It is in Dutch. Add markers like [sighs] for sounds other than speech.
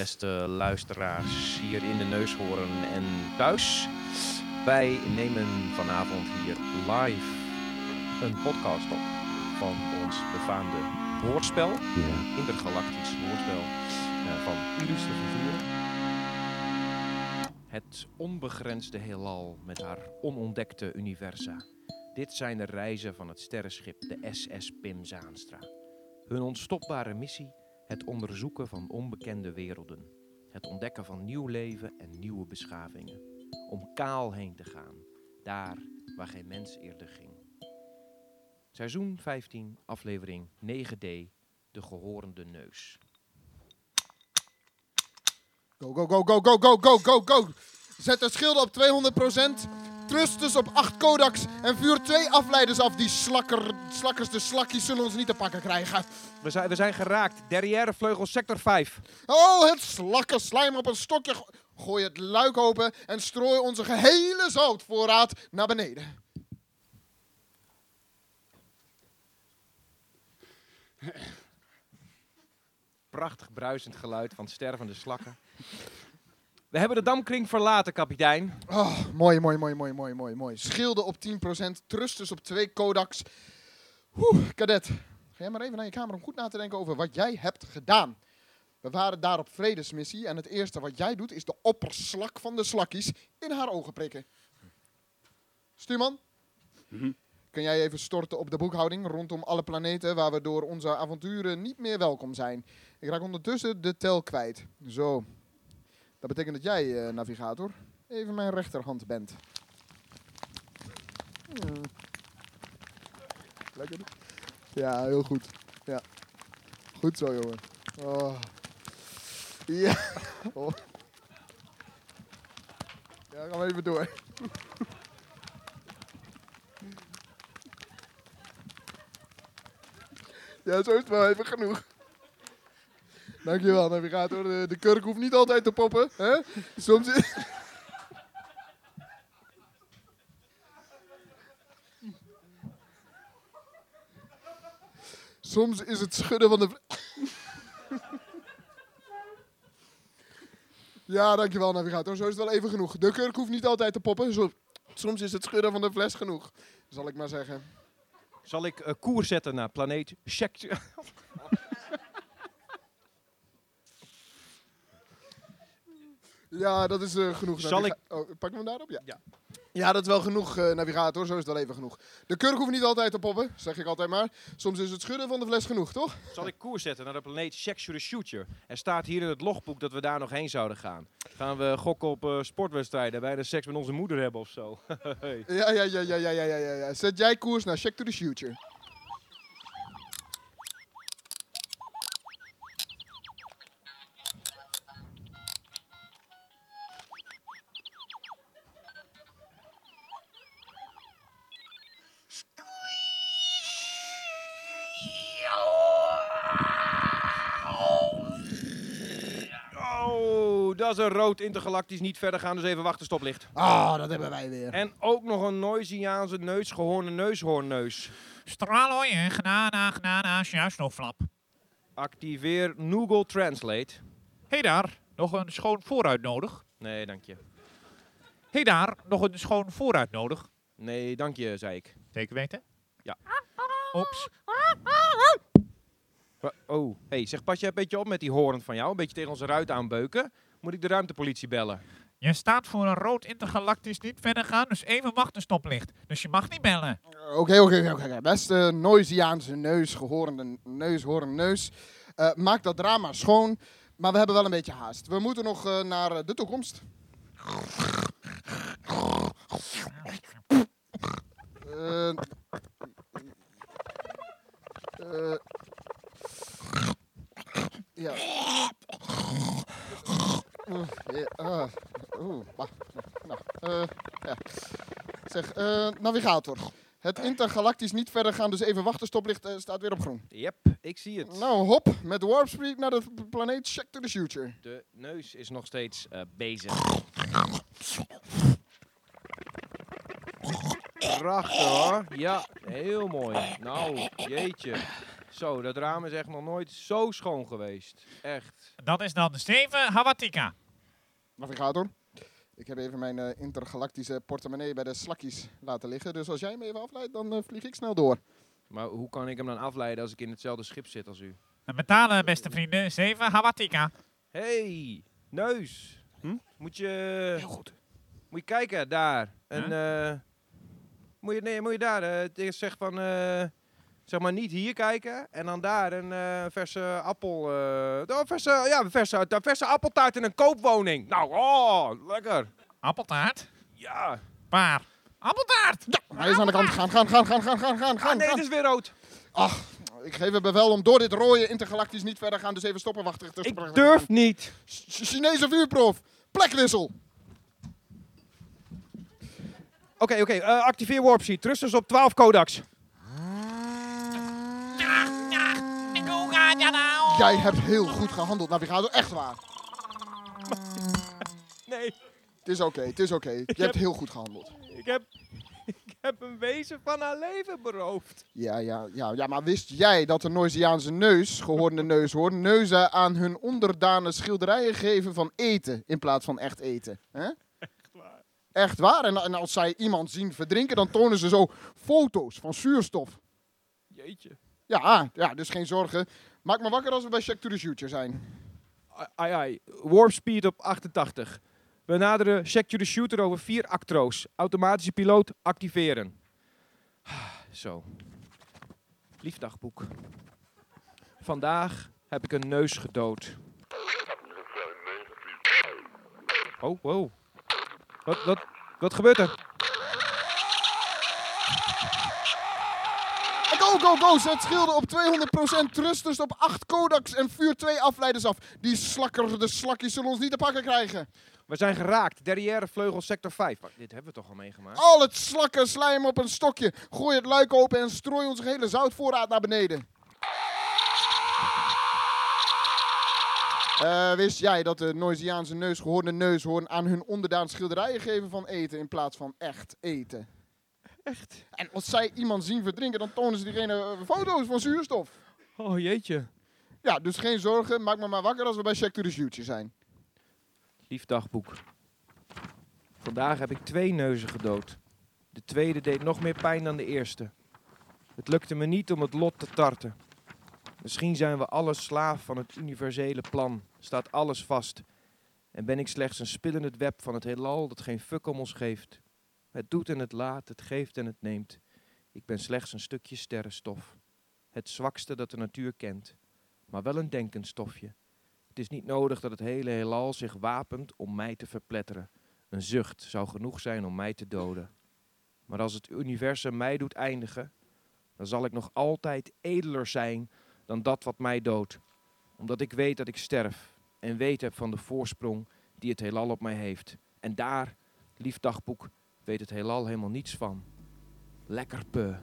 beste luisteraars hier in de neushoorn en thuis. Wij nemen vanavond hier live een podcast op van ons befaamde woordspel, Ja. intergalactisch woordspel eh, van illustre figuren. Het onbegrensde heelal met haar onontdekte universa. Dit zijn de reizen van het sterrenschip de SS Pim Zaanstra. Hun onstopbare missie: het onderzoeken van onbekende werelden. Het ontdekken van nieuw leven en nieuwe beschavingen. Om kaal heen te gaan, daar waar geen mens eerder ging. Seizoen 15, aflevering 9D, de gehorende neus. Go, go, go, go, go, go, go, go, go. Zet de schilden op 200%. Thrusters op 8 Kodaks. En vuur twee afleiders af. Die slakker, slakkers, de slakkies, zullen ons niet te pakken krijgen. We zijn, we zijn geraakt. Derrière vleugel sector 5. Oh, het slakken slijm op een stokje. Go- Gooi het luik open en strooi onze gehele zoutvoorraad naar beneden. Prachtig bruisend geluid van stervende slakken. We hebben de damkring verlaten, kapitein. Oh, mooi, mooi, mooi, mooi, mooi, mooi, mooi. Schilden op 10%, thrusters op 2 Kodaks. Oeh, kadet. Ga jij maar even naar je kamer om goed na te denken over wat jij hebt gedaan. We waren daar op vredesmissie en het eerste wat jij doet is de opperslak van de slakkies in haar ogen prikken. Stuurman, kun jij even storten op de boekhouding rondom alle planeten waar we door onze avonturen niet meer welkom zijn? Ik raak ondertussen de tel kwijt. Zo. Dat betekent dat jij, eh, navigator, even mijn rechterhand bent. Hmm. Lekker. Ja, heel goed. Ja. Goed zo, jongen. Oh. Ja. [laughs] Oh. Ja, gaan we even door. [laughs] Ja, zo is het wel even genoeg. Dankjewel, navigator. De, kurk hoeft niet altijd te poppen. Hè? Soms is... Soms is het schudden van de... ja, dankjewel, navigator. Zo is het wel even genoeg. De kurk hoeft niet altijd te poppen. Soms is het schudden van de fles genoeg. Zal ik maar zeggen. Zal ik eh, koers zetten naar planeet Shek... Ja, dat is eh, genoeg. Zal ik... Oh, pak hem daarop? Ja. ja. Dat is wel genoeg, eh, navigator. Zo is het wel even genoeg. De kurk hoeft niet altijd te poppen, zeg ik altijd maar. Soms is het schudden van de fles genoeg, toch? Zal ik koers zetten naar de planeet the Shooter? Er staat hier in het logboek dat we daar nog heen zouden gaan. Gaan we gokken op uh, sportwedstrijden, bij de seks met onze moeder hebben of zo? [laughs] ja, ja, ja, ja, ja, ja, ja, ja. Zet jij koers naar Sex to the Shooter? Is een rood intergalactisch niet verder gaan, dus even wachten, stoplicht. Ah, dat hebben wij weer. En ook nog een Noisiaanse neus, gehoorne neushoornneus. Stralooi en gnana, gnana, juist nog flap. Activeer Google Translate. Hé daar, nog een schoon vooruit nodig. Nee, dank je. Hé daar, nog een schoon vooruit nodig. Nee, dank je, zei ik. Zeker weten? Ja. Oeps. Wa- Oh, hey, zeg, pas je een beetje op met die hoorn van jou? Een beetje tegen onze ruit aanbeuken? Moet ik de ruimtepolitie bellen? Je staat voor een rood intergalactisch niet verder gaan, dus even wachten stoplicht. Dus je mag niet bellen. Oké, oké, oké. Beste Noisiaanse neus, gehorende neus, horen neus. Eh, maak dat drama schoon, maar we hebben wel een beetje haast. We moeten nog eh, naar eh, de toekomst. Eh, eh, ja. Oeh, ja, ah, oeh, wacht. Nou, eh, ja. Zeg, eh, navigator. Het intergalactisch niet verder gaan, dus even wachten. Stoplicht eh, staat weer op groen. Yep, ik zie het. Nou, hop, met warp speed naar de planeet Check to the Future. De neus is nog steeds eh, bezig. Prachtig hoor. Ja, heel mooi. Nou, jeetje. Zo, dat raam is echt nog nooit zo schoon geweest. Echt. Dat is dan 7 Hawatika. Navigator. Ik heb even mijn eh, intergalactische portemonnee bij de slakkies laten liggen. Dus als jij me even afleidt, dan eh, vlieg ik snel door. Maar hoe kan ik hem dan afleiden als ik in hetzelfde schip zit als u? En betalen, beste vrienden, 7 Hawatika. hey, neus. Hm? Moet je... Heel goed. Moet je kijken, daar. En, eh, moet, je, nee, moet je daar. eh, het eerst zeg van... zeg maar niet hier kijken. En dan daar een eh, verse appel... eh, oh, verse, ja, verse, de verse appeltaart in een koopwoning. Nou, oh, lekker. Appeltaart. Ja. Paar. Appeltaart. Hij is aan de kant. Gaan, gaan, gaan, gaan, gaan, gaan, gaan, Ah, gaan. nee, gaan. het is weer rood. Ach, ik geef het bevel om door dit rode intergalactisch niet verder gaan. Dus even stoppen, wachten. Ik durf niet. Ch- Chinese vuurproef. Plekwissel. Oké, oké. eh, activeer Warp Sheet. Trusters op 12 Kodaks. Jij hebt heel goed gehandeld, navigator. Echt waar. Nee, Het is oké, het is oké. Je hebt heb- heel goed gehandeld. ik heb, [laughs] ik heb een wezen van haar leven beroofd. Ja, ja, ja, ja, maar wist jij dat de Noisiaanse neus, gehoorde neushoorn, neuzen aan hun onderdanen schilderijen geven van eten in plaats van echt eten? Hè? Echt waar. Echt waar. En, en als zij iemand zien verdrinken, dan tonen ze zo foto's van zuurstof. Jeetje. Ja, ja, dus geen zorgen. Maak me wakker als we bij Check to the Future zijn. Ai, ai. Warp speed op 88. We naderen check to the shooter over 4 actro's. Automatische piloot activeren. [sighs] Zo. Lief dagboek. Vandaag heb ik een neus gedood. Oh, wow. Wat, wat, wat gebeurt er? Go, go, go! Zet schilden op 200% thrusters op 8 Kodaks en vuur 2 afleiders af. Die slakker, de slakjes zullen ons niet te pakken krijgen. We zijn geraakt. Derrière vleugel sector 5. Maar dit hebben we toch al meegemaakt? Al het slakken slijm op een stokje. Gooi het luik open en strooi onze hele zoutvoorraad naar beneden. Eh, wist jij dat de Noisiaanse neusgehoorde neushoorn aan hun onderdaan schilderijen geven van eten in plaats van echt eten? Echt? En als zij iemand zien verdrinken, dan tonen ze diegene eh, foto's van zuurstof. Oh jeetje. Ja, dus geen zorgen. Maak me maar wakker als we bij Check to the Future zijn. Lief dagboek. Vandaag heb ik twee neuzen gedood. De tweede deed nog meer pijn dan de eerste. Het lukte me niet om het lot te tarten. Misschien zijn we alle slaaf van het universele plan. Staat alles vast. En ben ik slechts een spil in het web van het heelal dat geen fuck om ons geeft. Het doet en het laat, het geeft en het neemt. Ik ben slechts een stukje sterrenstof. Het zwakste dat de natuur kent. Maar wel een denkend stofje. Het is niet nodig dat het hele heelal zich wapent om mij te verpletteren. Een zucht zou genoeg zijn om mij te doden. Maar als het universum mij doet eindigen, dan zal ik nog altijd edeler zijn dan dat wat mij doodt. Omdat ik weet dat ik sterf en weet heb van de voorsprong die het heelal op mij heeft. En daar, lief dagboek, weet het heelal helemaal niets van. Lekker pe.